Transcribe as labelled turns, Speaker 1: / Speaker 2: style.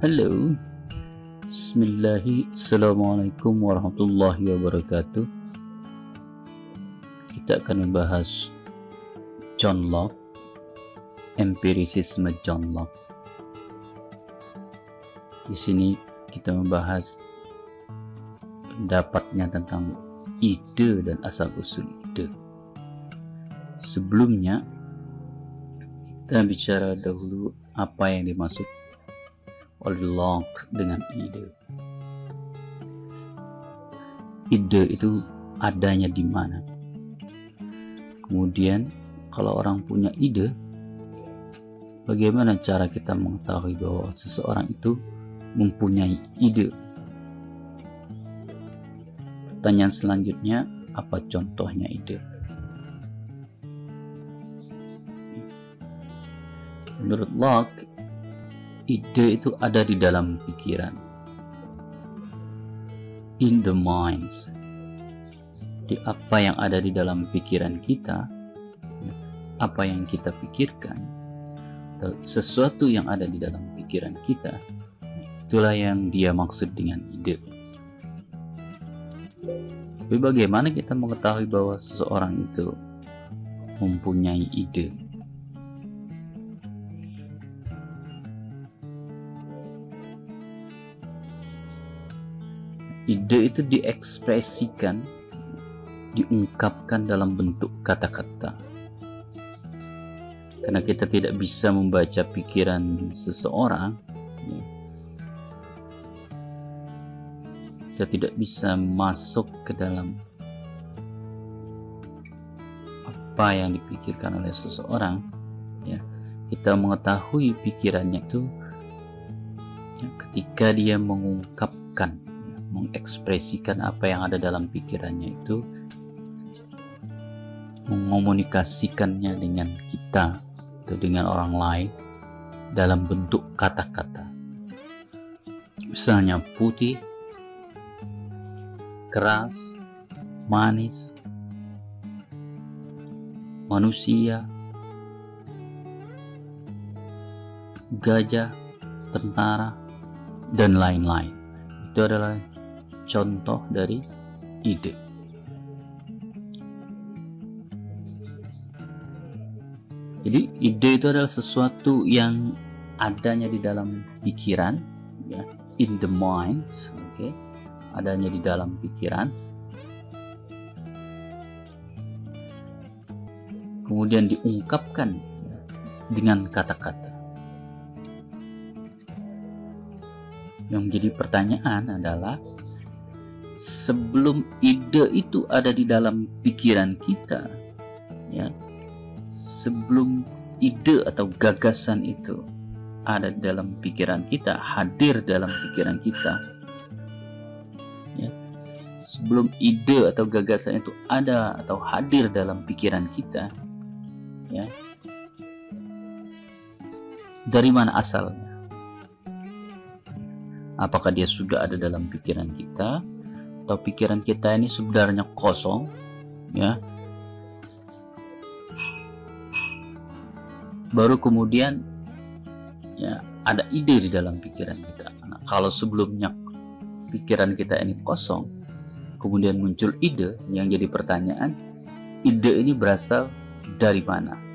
Speaker 1: Halo Bismillahi. Assalamualaikum warahmatullahi wabarakatuh. Kita akan membahas John Locke Empirisisme John Locke. Di sini kita membahas pendapatnya tentang ide dan asal usul ide. Sebelumnya kita bicara dahulu apa yang dimaksud oleh Locke dengan ide. Ide itu adanya di mana? Kemudian kalau orang punya ide, bagaimana cara kita mengetahui bahwa seseorang itu mempunyai ide? Pertanyaan selanjutnya, apa contohnya ide? Menurut Locke, ide itu ada di dalam pikiran. In the minds. Di apa yang ada di dalam pikiran kita apa yang kita pikirkan sesuatu yang ada di dalam pikiran kita itulah yang dia maksud dengan ide. Tapi bagaimana kita mengetahui bahwa seseorang itu mempunyai ide ide itu diekspresikan diungkapkan dalam bentuk kata-kata. Karena kita tidak bisa membaca pikiran seseorang ya, kita tidak bisa masuk ke dalam apa yang dipikirkan oleh seseorang ya. Kita mengetahui pikirannya itu ya, ketika dia mengungkapkan mengekspresikan apa yang ada dalam pikirannya itu mengomunikasikannya dengan kita atau dengan orang lain dalam bentuk kata-kata. Misalnya putih keras manis manusia gajah tentara dan lain-lain. Itu adalah contoh dari ide. Jadi ide itu adalah sesuatu yang adanya di dalam pikiran, ya, in the mind, oke, okay? adanya di dalam pikiran. Kemudian diungkapkan dengan kata-kata. Yang menjadi pertanyaan adalah sebelum ide itu ada di dalam pikiran kita ya. Sebelum ide atau gagasan itu ada di dalam pikiran kita hadir dalam pikiran kita ya. Sebelum ide atau gagasan itu ada atau hadir dalam pikiran kita ya. Dari mana asalnya? Apakah dia sudah ada dalam pikiran kita atau pikiran kita ini sebenarnya kosong ya. Baru kemudian ya ada ide di dalam pikiran kita. Nah, kalau sebelumnya pikiran kita ini kosong kemudian muncul ide yang jadi pertanyaan ide ini berasal dari mana